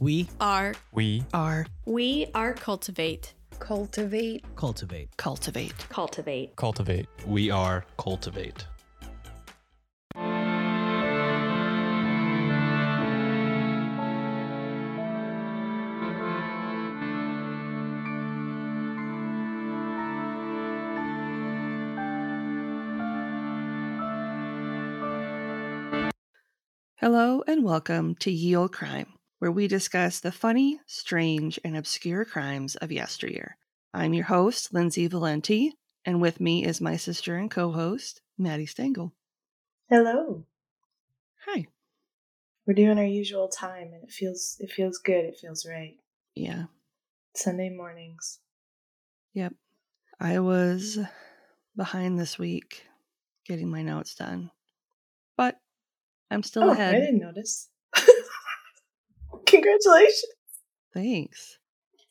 We are We are we are cultivate. Cultivate. cultivate. Cultivate. Cultivate. cultivate. We are Cultivate. Hello and welcome to Ye Olde Crime, where we discuss the funny, strange, and obscure crimes of yesteryear. I'm your host, Lindsay Valenti, and with me is my sister and co-host, Maddie Stengel. Hello. Hi. We're doing our usual time and it feels it feels good. It feels right. Yeah. Sunday mornings. Yep. I was behind this week getting my notes done. But I'm still oh, ahead. I didn't notice. Congratulations. Thanks.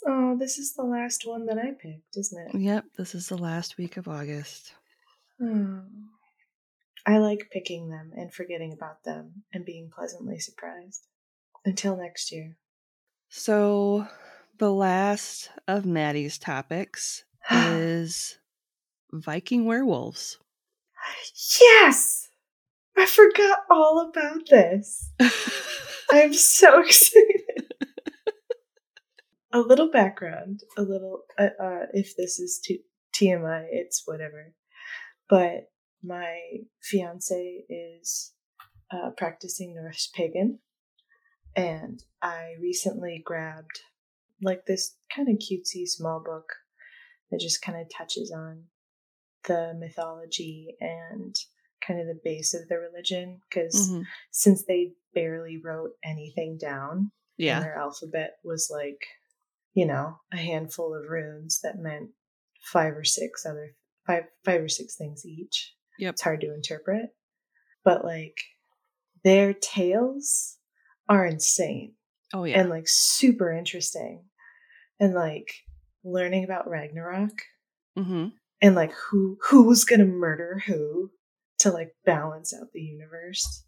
Oh, this is the last one that I picked, isn't it? Yep, this is the last week of August. Oh. I like picking them and forgetting about them and being pleasantly surprised. Until next year. So, the last of Maddie's topics is Viking werewolves. yes! I forgot all about this. I'm so excited. a little background, a little, uh, uh, if this is TMI, it's whatever. But my fiance is uh, practicing Norse pagan, and I recently grabbed like this kind of cutesy small book that just kind of touches on the mythology and kind of the base of the religion because Mhm. since they barely wrote anything down and Yeah. their alphabet was like you know a handful of runes that meant five or six other five five or six things each Yep. it's hard to interpret but like their tales are insane Oh, yeah. and like super interesting and like learning about ragnarok hmm and like who who's gonna murder who to like balance out the universe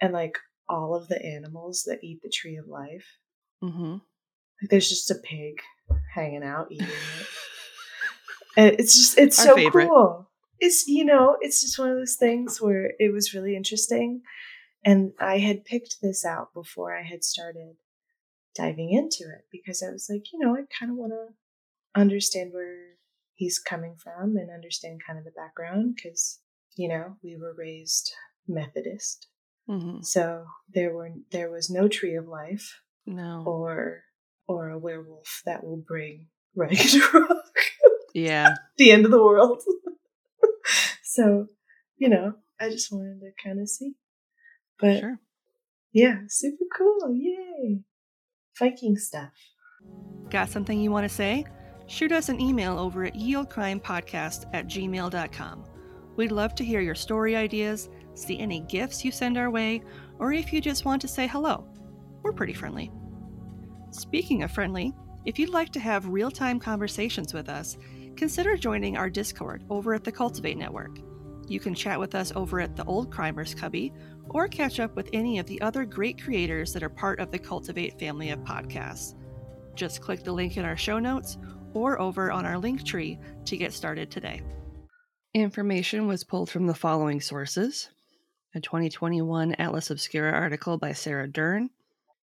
and like all of the animals that eat the tree of life. Hmm like there's just a pig hanging out eating it. And it's just it's Our so favorite. cool. It's you know it's just one of those things where it was really interesting. And i had picked this out before i had started diving into it because i was like you know i kind of want to understand where he's coming from and understand kind of the background because you know we were raised methodist hmm so there were there was no tree of life No. or or a werewolf that will bring Ragnarok, Yeah. the end of the world. so, you know, I just wanted to kind of see. But Sure. yeah, super cool. Yay. Viking stuff. Got something you want to say? Shoot us an email over at yeoldecrimepodcast at gmail.com. We'd love to hear your story ideas, see any gifts you send our way, or if you just want to say hello. We're pretty friendly. Speaking of friendly, if you'd like to have real time conversations with us, consider joining our Discord over at the Cultivate Network. You can chat with us over at the Old Crimers Cubby or catch up with any of the other great creators that are part of the Cultivate family of podcasts. Just click the link in our show notes or over on our link tree to get started today. Information was pulled from the following sources a 2021 Atlas Obscura article by Sarah Dern,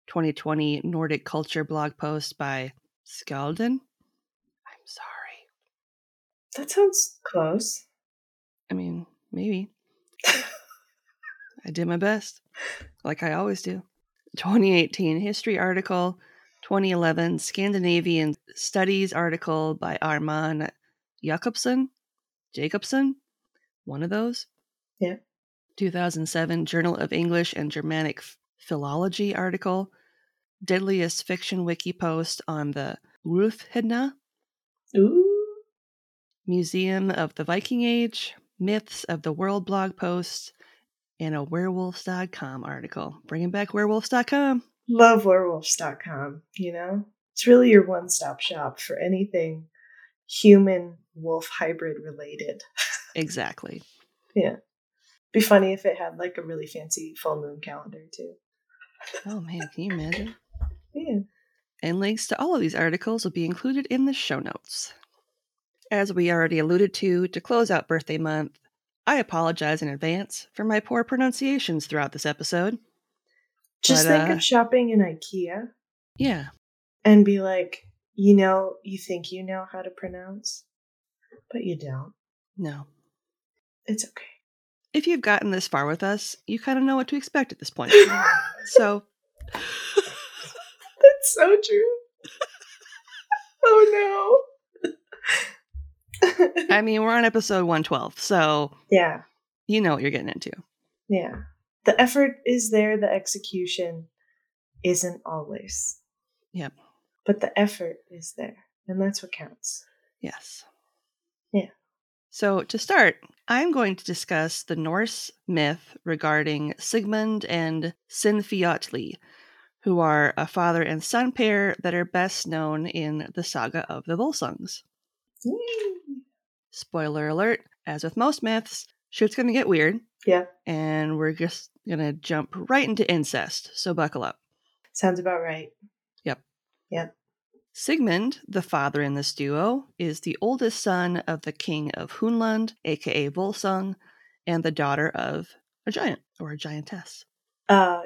2020 Nordic Culture blog post by Skalden. I'm sorry. That sounds close. I mean, maybe. I did my best, like I always do. 2018 history article, 2011 Scandinavian studies article by Arman Jakobsen, Jacobson, one of those. Yeah. 2007 Journal of English and Germanic Philology article, deadliest fiction wiki post on the Ulfhedna, Ooh. Museum of the Viking Age, Myths of the World blog post, and a werewolves.com article. Bringing back werewolves.com. Love werewolves.com, you know? It's really your one stop shop for anything human wolf hybrid related. Exactly. Yeah. Be funny if it had like a really fancy full moon calendar too. Oh man, can you imagine? Yeah. and links to all of these articles will be included in the show notes. As we already alluded to, to close out birthday month, I apologize in advance for my poor pronunciations throughout this episode. Just But, think uh, of shopping in IKEA Yeah, and be like, you know, you think you know how to pronounce, but you don't. no. It's okay. If you've gotten this far with us, you kind of know what to expect at this point. so, That's so true. oh no. I mean, we're on episode 112, so yeah, you know what you're getting into. yeah. The effort is there, the execution isn't always. Yep. But the effort is there, and that's what counts. Yes. Yeah. So, to start, I'm going to discuss the Norse myth regarding Sigmund and Sinfiotli, who are a father and son pair that are best known in the saga of the Volsungs. Yay. Spoiler alert, as with most myths, shit's gonna get weird, Yeah, and we're just gonna jump right into incest, so buckle up. sounds about right. Sigmund, the father in this duo, is the oldest son of the king of Hunland, aka Volsung, and the daughter of a giant or a giantess. Uh,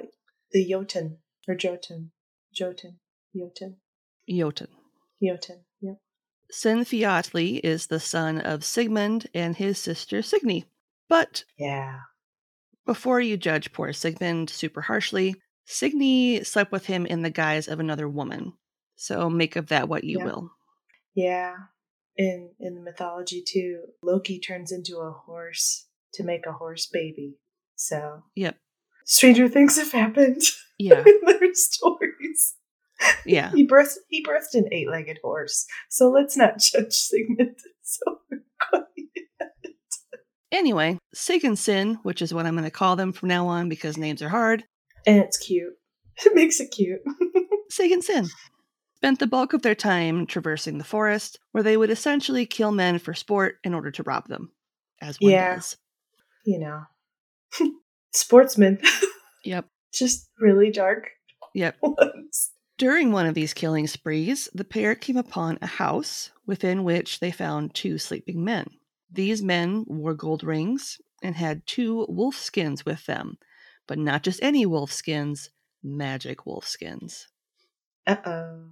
the Jotun or Jotun, Jotun, Jotun, Jotun. Jotun. Yep. Sinfiotli is the son of Sigmund and his sister Signy. But Yeah. before you judge poor Sigmund super harshly, Signy slept with him in the guise of another woman. So make of that what you Yeah. will. Yeah. In in the mythology too, Loki turns into a horse to make a horse baby. So Yep. stranger things have happened Yeah. in their stories. Yeah. He birthed he birthed an eight legged horse. So let's not judge Sigmund so quickly. Anyway, Sig and Sin, which is what I'm going to call them from now on because names are hard, And it's cute. It makes it cute. Sig and Sin spent the bulk of their time traversing the forest, where they would essentially kill men for sport in order to rob them, as one Yeah. does. you know. sportsmen. Yep. Just really dark Yep. ones. During one of these killing sprees, the pair came upon a house within which they found two sleeping men. These men wore gold rings and had two wolf skins with them, but not just any wolf skins, magic wolf skins. Uh oh.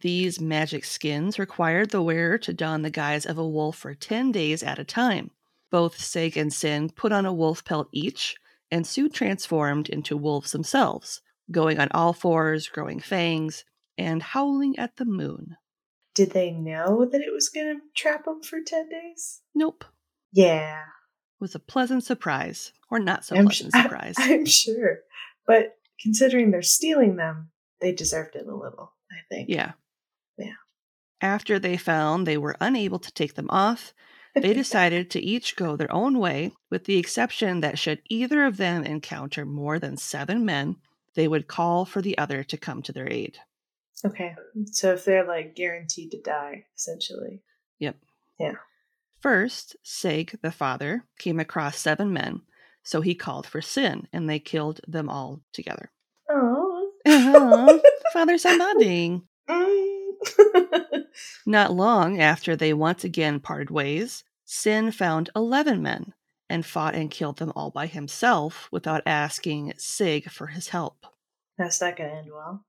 These magic skins required the wearer to don the guise of a wolf for 10 days at a time. Both Sig and Sin put on a wolf pelt each and soon transformed into wolves themselves, going on all fours, growing fangs, and howling at the moon. Did they know that it was going to trap them for 10 days? Nope. Yeah. It was a pleasant surprise, or not so I'm pleasant su- surprise. I'm sure. But considering they're stealing them, they deserved it a little, I think. Yeah. After they found they were unable to take them off, they decided to each go their own way, with the exception that should either of them encounter more than seven men, they would call for the other to come to their aid. Okay. So if they're like guaranteed to die, essentially. Yep. Yeah. First, Sig, the father, came across seven men, so he called for Sin, and they killed them all together. Oh. Father bonding. Mm. Not long after they once again parted ways, Sin found 11 men and fought and killed them all by himself without asking Sig for his help. That's not going to end well.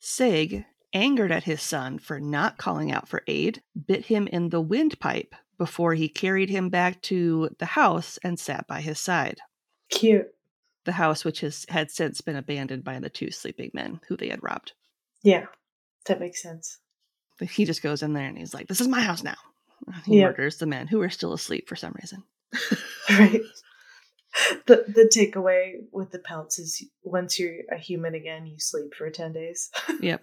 Sig, angered at his son for not calling out for aid, bit him in the windpipe before he carried him back to the house and sat by his side. Cute. The house, which has, had since been abandoned by the two sleeping men who they had robbed. Yeah. That makes sense. He just goes in there and he's like, This is my house now. He Yep. murders the men who are still asleep for some reason. Right. The the takeaway with the pelts is once you're a human again, you sleep for ten days. Yep.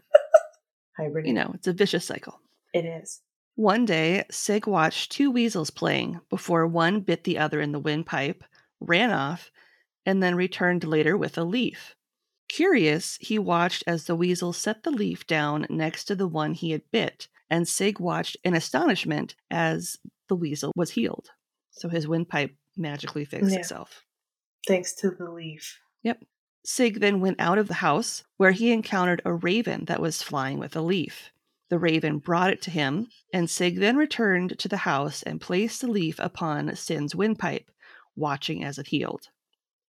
Hibernate. You know, it's a vicious cycle. it is. One day, Sig watched two weasels playing before one bit the other in the windpipe, ran off, and then returned later with a leaf. Curious, he watched as the weasel set the leaf down next to the one he had bit, and Sig watched in astonishment as the weasel was healed. So his windpipe magically fixed Yeah. itself. Thanks to the leaf. Yep. Sig then went out of the house, where he encountered a raven that was flying with a leaf. The raven brought it to him, and Sig then returned to the house and placed the leaf upon Sin's windpipe, watching as it healed.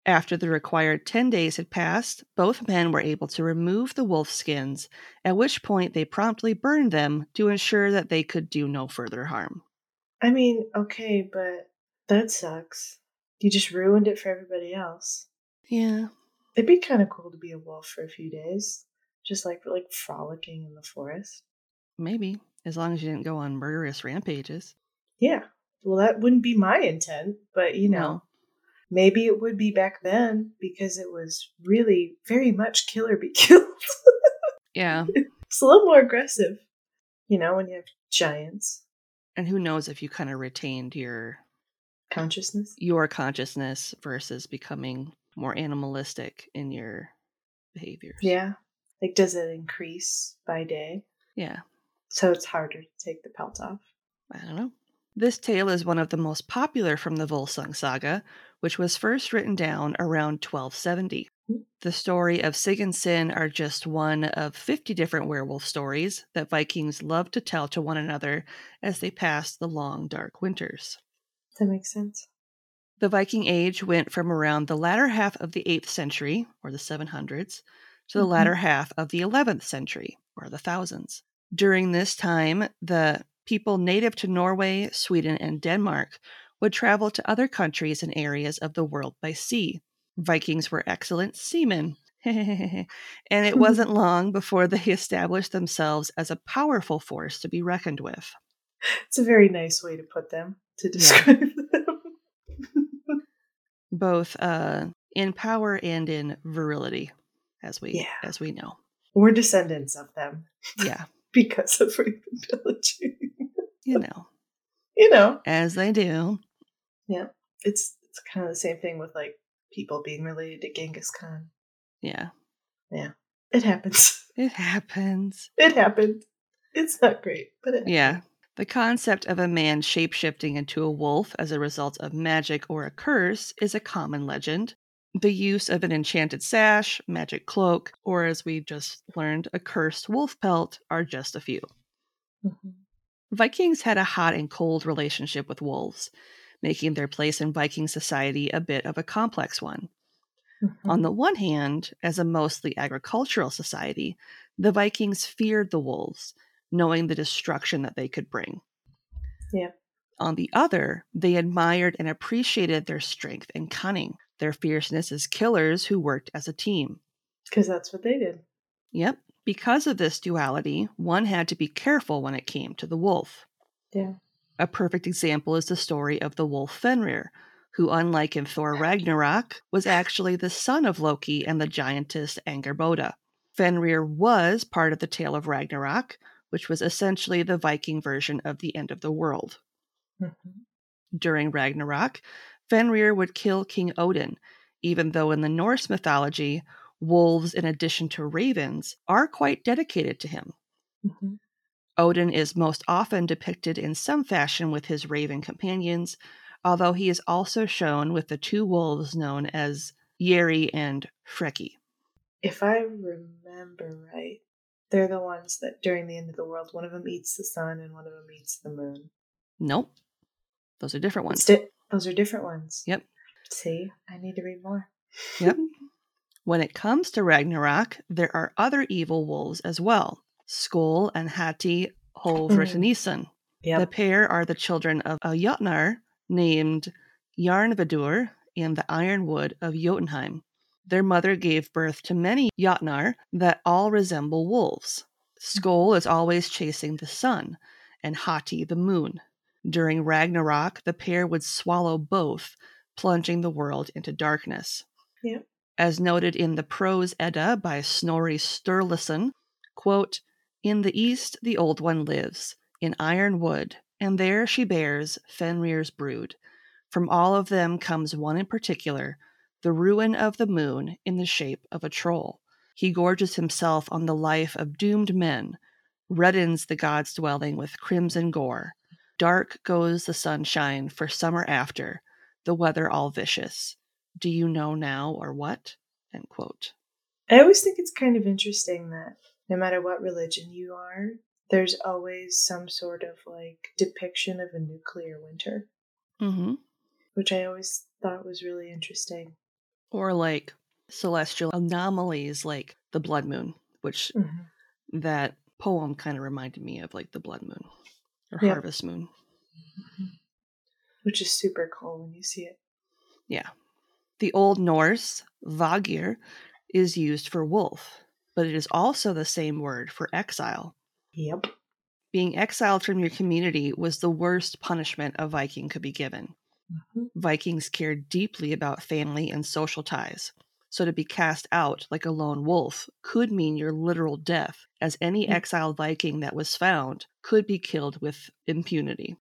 After the required 10 days had passed, both men were able to remove the wolf skins, at which point they promptly burned them to ensure that they could do no further harm. I mean, okay, but that sucks. You just ruined it for everybody else. Yeah, It'd be kind of cool to be a wolf for a few days, just like like frolicking in the forest. maybe, as long as you didn't go on murderous rampages. Yeah. Well, that wouldn't be my intent, but you know, No. Maybe it would be back then because it was really very much kill or be killed. Yeah, it's a little more aggressive, you know, when you have giants and who knows if you kind of retained your consciousness. your consciousness versus becoming more animalistic in your behaviors. Yeah. Like, does it increase by day? Yeah, So it's harder to take the pelt off. I don't know. This tale is one of the most popular from the Volsung saga, which was first written down around 1270. The story of Sig and Sin are just one of 50 different werewolf stories that Vikings loved to tell to one another as they passed the long, dark winters. That makes sense. The Viking Age went from around the latter half of the 8th century, or the 700s, to the Mhm. latter half of the 11th century, or the thousands. During this time, the people native to Norway, Sweden, and Denmark would travel to other countries and areas of the world by sea. Vikings were excellent seamen. and it wasn't long before they established themselves as a powerful force to be reckoned with. It's a very nice way to put them, to describe them. both uh, in power and in virility, as we Yeah. as we know. We're descendants of them Yeah, because of rape and pillaging. You know, you know, as they do. Yeah, it's it's kind of the same thing with like people being related to Genghis Khan. Yeah, yeah, It happens. it happens. It happened. It's not great, but it Yeah. The concept of a man shapeshifting into a wolf as a result of magic or a curse is a common legend. The use of an enchanted sash, magic cloak, or as we just learned, a cursed wolf pelt are just a few. Mhm. Vikings had a hot and cold relationship with wolves, making their place in Viking society a bit of a complex one. Mhm. On the one hand, as a mostly agricultural society, the Vikings feared the wolves, knowing the destruction that they could bring. Yeah. On the other, they admired and appreciated their strength and cunning, their fierceness as killers who worked as a team. Because that's what they did. Yep, because of this duality, one had to be careful when it came to the wolf. Yeah. A perfect example is the story of the wolf Fenrir, who, unlike in Thor Ragnarok, was actually the son of Loki and the giantess Angerboda. Fenrir was part of the tale of Ragnarok, which was essentially the Viking version of the end of the world. Mhm. During Ragnarok, Fenrir would kill King Odin, even though in the Norse mythology, wolves, in addition to ravens, are quite dedicated to him. Mhm. Odin is most often depicted in some fashion with his raven companions, although he is also shown with the two wolves known as Yeri and Freki. If I remember right, they're the ones that during the end of the world, one of them eats the sun and one of them eats the moon. Nope. Those are different ones. Di- those are different ones. Yep. See, I need to read more. Yep. When it comes to Ragnarok, there are other evil wolves as well Skoll and Hati Hovratanisan. Mm-hmm. The Yep. pair are the children of a Jotnar named Jarnvadur in the Ironwood of Jotunheim. Their mother gave birth to many Jotnar that all resemble wolves. Skoll is always chasing the sun, and Hati the moon. During Ragnarok, the pair would swallow both, plunging the world into darkness. Yep. As noted in the Prose Edda by Snorri Sturluson, quote, In the east the old one lives, in iron wood, and there she bears Fenrir's brood. From all of them comes one in particular, the ruin of the moon in the shape of a troll. He gorges himself on the life of doomed men, reddens the god's dwelling with crimson gore. Dark goes the sunshine for summer after, the weather all vicious. Do you know now or what? End quote. I always think it's kind of interesting that no matter what religion you are, there's always some sort of like depiction of a nuclear winter, Mm-hmm. which I always thought was really interesting. Or like celestial anomalies like the blood moon, which that poem kind of reminded me of like the blood moon or Yeah. harvest moon. Which is super cool when you see it. Yeah. The Old Norse, Vagir, is used for wolf, but it is also the same word for exile. Yep. Being exiled from your community was the worst punishment a Viking could be given. Mhm. Vikings cared deeply about family and social ties. So to be cast out like a lone wolf could mean your literal death, as any Mm. exiled Viking that was found could be killed with impunity.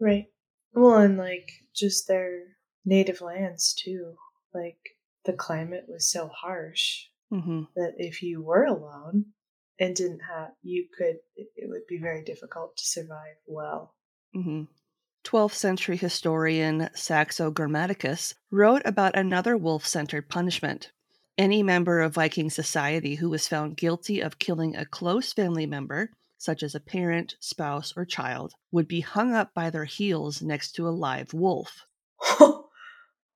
Right. Well, and like just their native lands too. Like the climate was so harsh hmm that if you were alone and didn't have, you could, it would be very difficult to survive well. hmm 12th century historian Saxo Grammaticus wrote about another wolf centered punishment. Any member of Viking society who was found guilty of killing a close family member, such as a parent, spouse, or child, would be hung up by their heels next to a live wolf.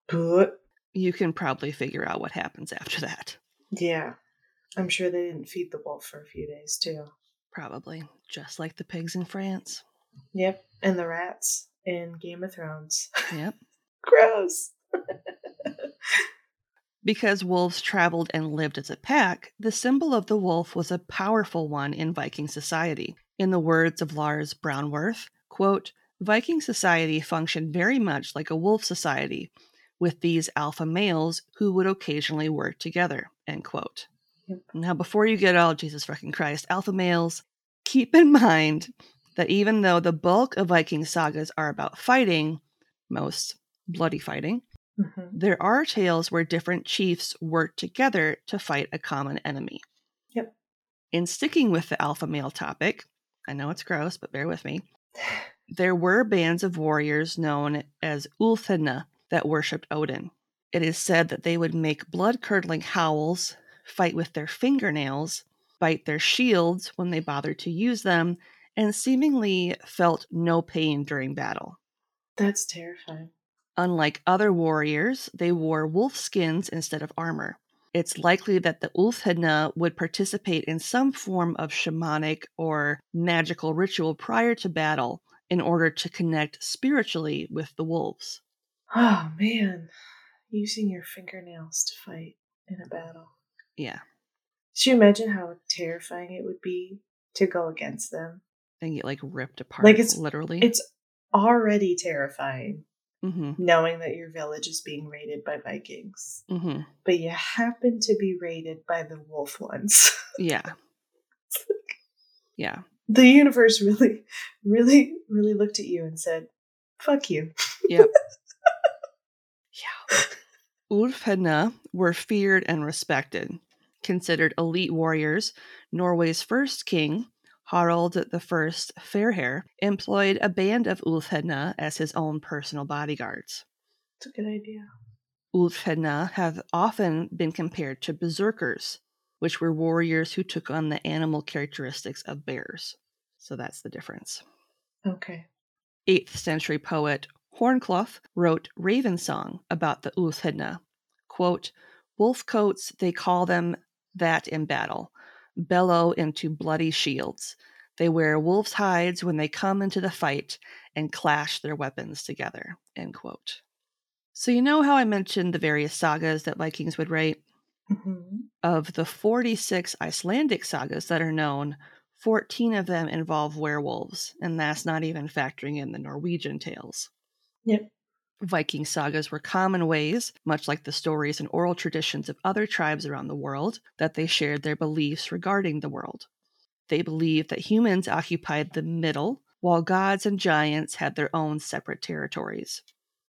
but You can probably figure out what happens after that. yeah, I'm sure they didn't feed the wolf for a few days too. Probably, just like the pigs in France. Yep. And the rats in Game of Thrones. Yep. Gross. Because wolves traveled and lived as a pack, the symbol of the wolf was a powerful one in Viking society. In the words of Lars Brownworth, quote, Viking society functioned very much like a wolf society, with these alpha males who would occasionally work together, end quote. Yep. Now, before you get all Jesus fucking Christ, alpha males, keep in mind that even though the bulk of Viking sagas are about fighting, most bloody fighting, Mhm. there are tales where different chiefs work together to fight a common enemy. Yep. In sticking with the alpha male topic, I know it's gross, but bear with me. There were bands of warriors known as Ulfhedna that worshipped Odin. It is said that they would make blood curdling howls, fight with their fingernails, bite their shields when they bothered to use them, and seemingly felt no pain during battle. That's terrifying. Unlike other warriors, they wore wolf skins instead of armor. It's likely that the Ulfhedna would participate in some form of shamanic or magical ritual prior to battle in order to connect spiritually with the wolves. Oh man, using your fingernails to fight in a battle. Yeah, Could you imagine how terrifying it would be to go against them? and get like ripped apart, Like, it's- literally. It's already terrifying hmm knowing that your village is being raided by Vikings, hmm but you happen to be raided by the wolf ones. Yeah, yeah, the universe really, really, really looked at you and said, "Fuck you." yep. yeah. Ulfhedna were feared and respected. Considered elite warriors, Norway's first king, Harald I Fairhair, employed a band of Ulfhedna as his own personal bodyguards. It's a good idea. Ulfhedna have often been compared to berserkers, which were warriors who took on the animal characteristics of bears. So that's the difference. Okay. 8th century poet Hornclough wrote Raven Song about the Ulfhedna. Quote, Wolf coats, they call them that in battle, bellow into bloody shields. They wear wolf's hides when they come into the fight and clash their weapons together. End quote. So, you know how I mentioned the various sagas that Vikings would write? hmm Of the 46 Icelandic sagas that are known, 14 of them involve werewolves, and that's not even factoring in the Norwegian tales. Yep. Viking sagas were common ways, much like the stories and oral traditions of other tribes around the world, that they shared their beliefs regarding the world. They believed that humans occupied the middle, while gods and giants had their own separate territories.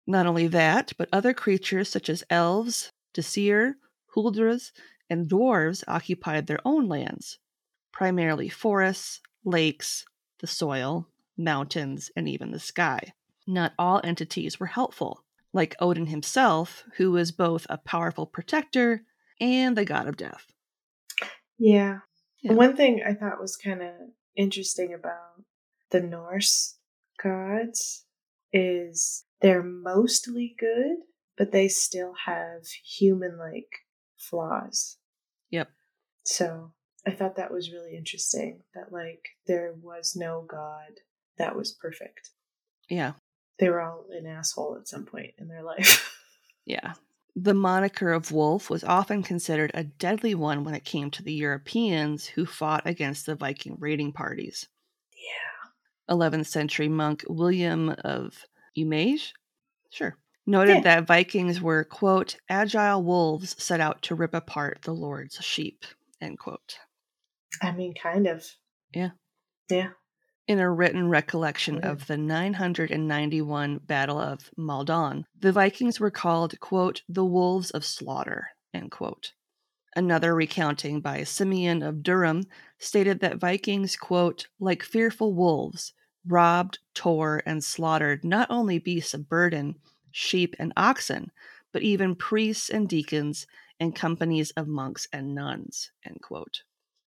Not only that, but other creatures such as elves, Disir, Huldras, and dwarves occupied their own lands, primarily forests, lakes, the soil, mountains, and even the sky. Not all entities were helpful, like Odin himself, who was both a powerful protector and the god of death. Yeah. Yeah. One thing I thought was kind of interesting about the Norse gods is they're mostly good, but they still have human like flaws. Yep. So I thought that was really interesting that like there was no god that was perfect. Yeah. They were all an asshole at some point in their life. Yeah. The moniker of wolf was often considered a deadly one when it came to the Europeans who fought against the Viking raiding parties. yeah. 11th century monk William of Umage, sure, noted Yeah. that Vikings were, quote, agile wolves set out to rip apart the Lord's sheep, end quote. I mean, kind of. Yeah. Yeah. In a written recollection of the 991 Battle of Maldon, the Vikings were called, quote, the wolves of slaughter, end quote. Another recounting by Simeon of Durham stated that Vikings, quote, like fearful wolves, robbed, tore, and slaughtered not only beasts of burden, sheep, and oxen, but even priests and deacons and companies of monks and nuns, end quote.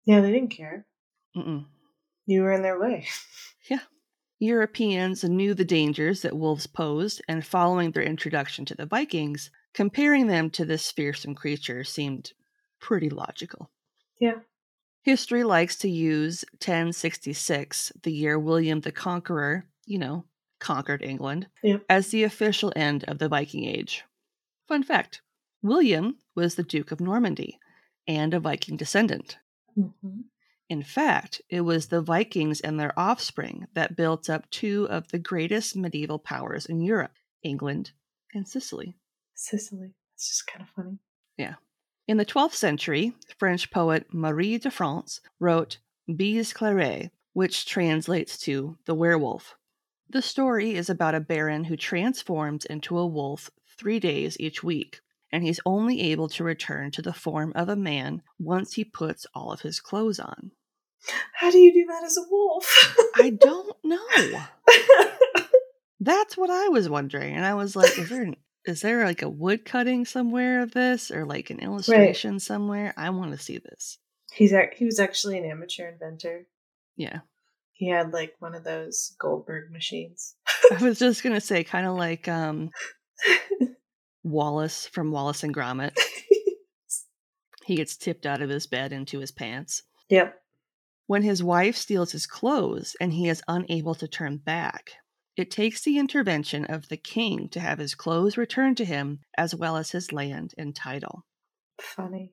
Yeah, they didn't care. Mm-mm. You were in their way. Yeah. Europeans knew the dangers that wolves posed, and following their introduction to the Vikings, comparing them to this fearsome creature seemed pretty logical. Yeah. History likes to use 1066, the year William the Conqueror, you know, conquered England, Yep. as the official end of the Viking Age. Fun fact William was the Duke of Normandy and a Viking descendant. Mm-hmm. In fact, it was the Vikings and their offspring that built up two of the greatest medieval powers in Europe England and Sicily. Sicily. It's just kind of funny. Yeah. In the 12th century, French poet Marie de France wrote Bise Claire, which translates to the werewolf. The story is about a baron who transforms into a wolf three days each week, and he's only able to return to the form of a man once he puts all of his clothes on. How do you do that as a wolf? I don't know. That's what I was wondering, and I was like, "Is there an, is there like a wood cutting somewhere of this, or like an illustration somewhere? I want to see this." He's ac- he was actually an amateur inventor. Yeah, He had like one of those Goldberg machines. I was just gonna say, kind of like um, Wallace from Wallace and Gromit. He gets tipped out of his bed into his pants. yep. When his wife steals his clothes and he is unable to turn back, it takes the intervention of the king to have his clothes returned to him, as well as his land and title. Funny.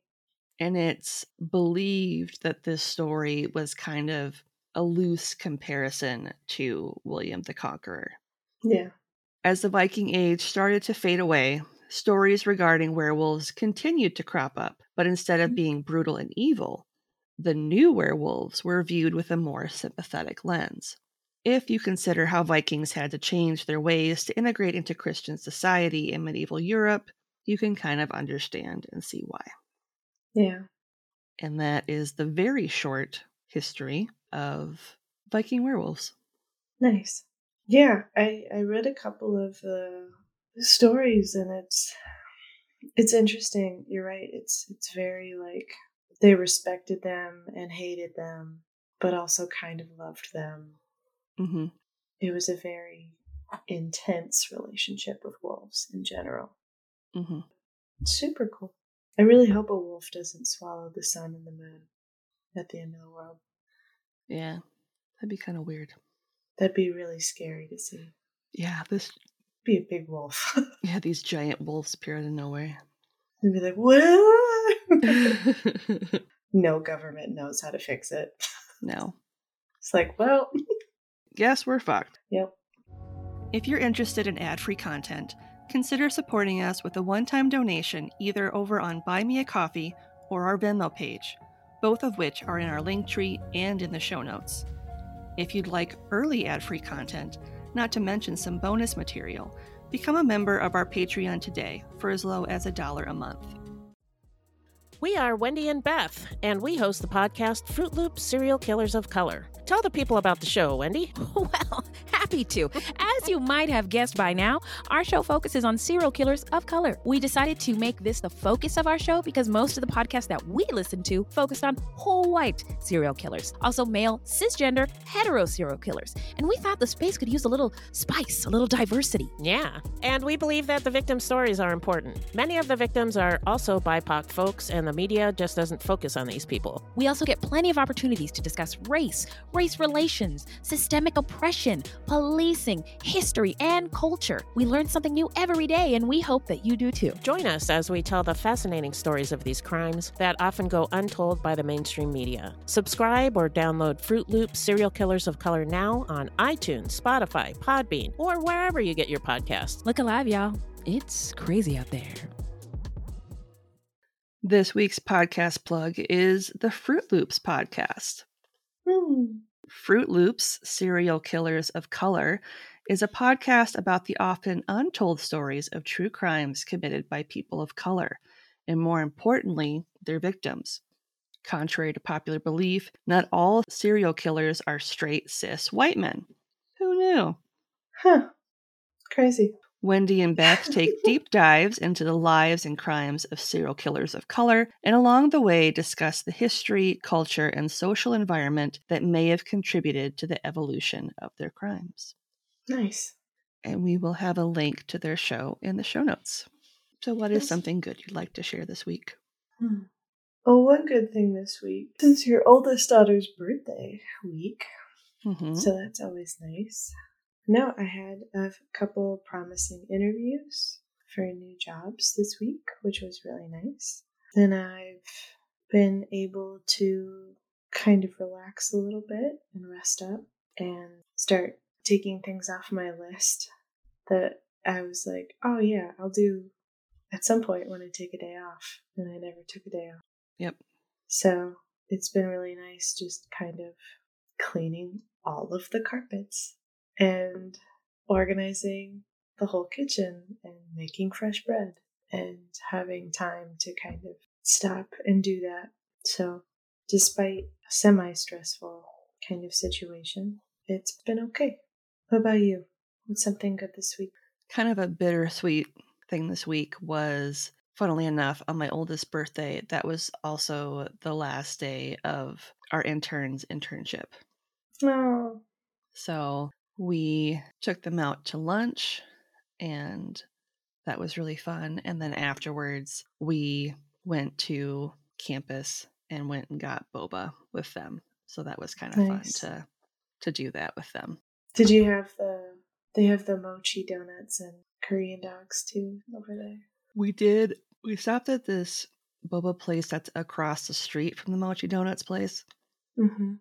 And it's believed that this story was kind of a loose comparison to William the Conqueror. Yeah. As the Viking Age started to fade away, stories regarding werewolves continued to crop up, but instead of mm. being brutal and evil, the new werewolves were viewed with a more sympathetic lens. If you consider how Vikings had to change their ways to integrate into Christian society in medieval Europe, you can kind of understand and see why. Yeah. And that is the very short history of Viking werewolves. Nice. Yeah, I I read a couple of the stories and it's it's interesting. You're right. It's it's very like they respected them and hated them, but also kind of loved them. hmm It was a very intense relationship with wolves in general. hmm Super cool. I really hope a wolf doesn't swallow the sun and the moon at the end of the world. Yeah, that'd be kind of weird. That'd be really scary to see. Yeah, this Be a big wolf. yeah these giant wolves appear out of nowhere. and be like, what? no government knows how to fix it. no, It's like, well, guess we're fucked. yep. If you're interested in ad-free content, consider supporting us with a one-time donation either over on Buy Me a Coffee or our Venmo page, both of which are in our link tree and in the show notes. If you'd like early ad-free content, not to mention some bonus material, become a member of our Patreon today for as low as a dollar a month. We are Wendy and Beth, and we host the podcast Fruit Loop Serial Killers of Color. Tell the people about the show, Wendy. Well, happy to. As you might have guessed by now, our show focuses on serial killers of color. We decided to make this the focus of our show because most of the podcasts that we listen to focused on whole white serial killers, also male, cisgender, hetero serial killers. And we thought the space could use a little spice, a little diversity. Yeah, and we believe that the victim stories are important. Many of the victims are also BIPOC folks, and the media just doesn't focus on these people. We also get plenty of opportunities to discuss race, race relations, systemic oppression, policing, history, and culture. We learn something new every day, and we hope that you do too. Join us as we tell the fascinating stories of these crimes that often go untold by the mainstream media. Subscribe or download Fruit Loops Serial Killers of Color now on iTunes, Spotify, Podbean, or wherever you get your podcasts. Look alive, y'all. It's crazy out there. This week's podcast plug is the Fruit Loops podcast. Hmm. Fruit Loops Serial Killers of Color is a podcast about the often untold stories of true crimes committed by people of color, and more importantly, their victims. Contrary to popular belief, not all serial killers are straight cis white men. Who knew? Huh. Crazy. Wendy and Beth take deep dives into the lives and crimes of serial killers of color, and along the way discuss the history, culture, and social environment that may have contributed to the evolution of their crimes. Nice. And we will have a link to their show in the show notes. So, what is something good you'd like to share this week? Hmm. Oh, one good thing this week, since your oldest daughter's birthday week, hmm so that's always nice. No, I had a couple promising interviews for new jobs this week, which was really nice. Then I've been able to kind of relax a little bit and rest up and start taking things off my list that I was like, oh yeah, I'll do at some point when I take a day off. And I never took a day off. Yep. So it's been really nice just kind of cleaning all of the carpets and organizing the whole kitchen and making fresh bread and having time to kind of stop and do that. So, despite a semi stressful kind of situation, it's been okay. What about you? What's something good this week? Kind of a bittersweet thing this week was, funnily enough, on my oldest birthday, that was also the last day of our intern's internship. Oh, So we took them out to lunch and that was really fun. And then afterwards, we went to campus and went and got boba with them. So that was kind of Nice. fun to to do that with them. did you have the? They have the mochi donuts and Korean dogs too over there. We did we stopped at this boba place that's across the street from the Mochi Donuts place. Mm-hmm.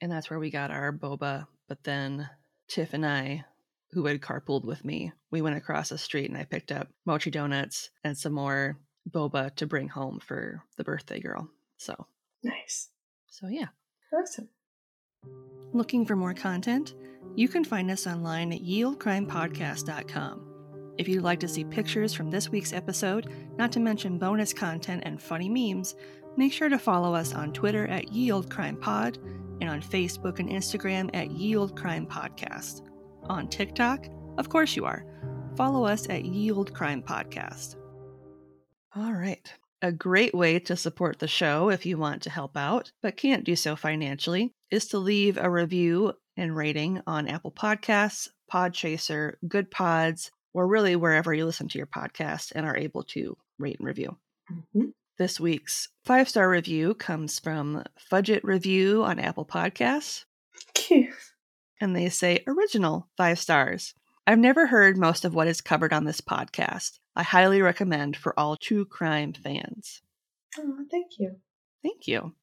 and that's where we got our boba. But then Tiff and I, who had carpooled with me, we went across the street and I picked up mochi donuts and some more boba to bring home for the birthday girl. So, Nice. so yeah. Awesome. Looking for more content? You can find us online at yeoldecrimepodcast.com. If you'd like to see pictures from this week's episode, not to mention bonus content and funny memes, make sure to follow us on Twitter at YeOldeCrimePod and on Facebook and Instagram at Ye Olde Crime Podcast. On TikTok, of course you are. Follow us at Ye Olde Crime Podcast. All right. A great way to support the show if you want to help out, but can't do so financially, is to leave a review and rating on Apple Podcasts, Podchaser, Good Pods, or really wherever you listen to your podcast and are able to rate and review. Mm-hmm. This week's five star review comes from Fudget Review on Apple Podcasts, Cute. and they say original five stars. I've never heard most of what is covered on this podcast. I highly recommend for all true crime fans. Oh, thank you. Thank you.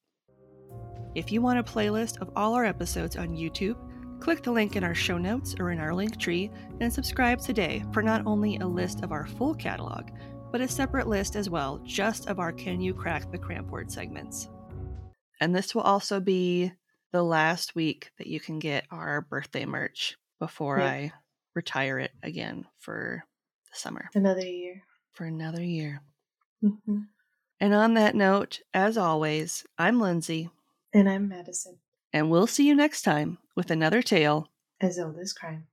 If you want a playlist of all our episodes on YouTube, click the link in our show notes or in our link tree and subscribe today for not only a list of our full catalog, but a separate list as well, just of our Can You Crack the Cramp Word segments. And this will also be the last week that you can get our birthday merch before Yep. I retire it again for the summer, Another year. for another year. Mm-hmm. And on that note, as always, I'm Lindsay. And I'm Madison, And we'll see you next time with another tale as old as crime.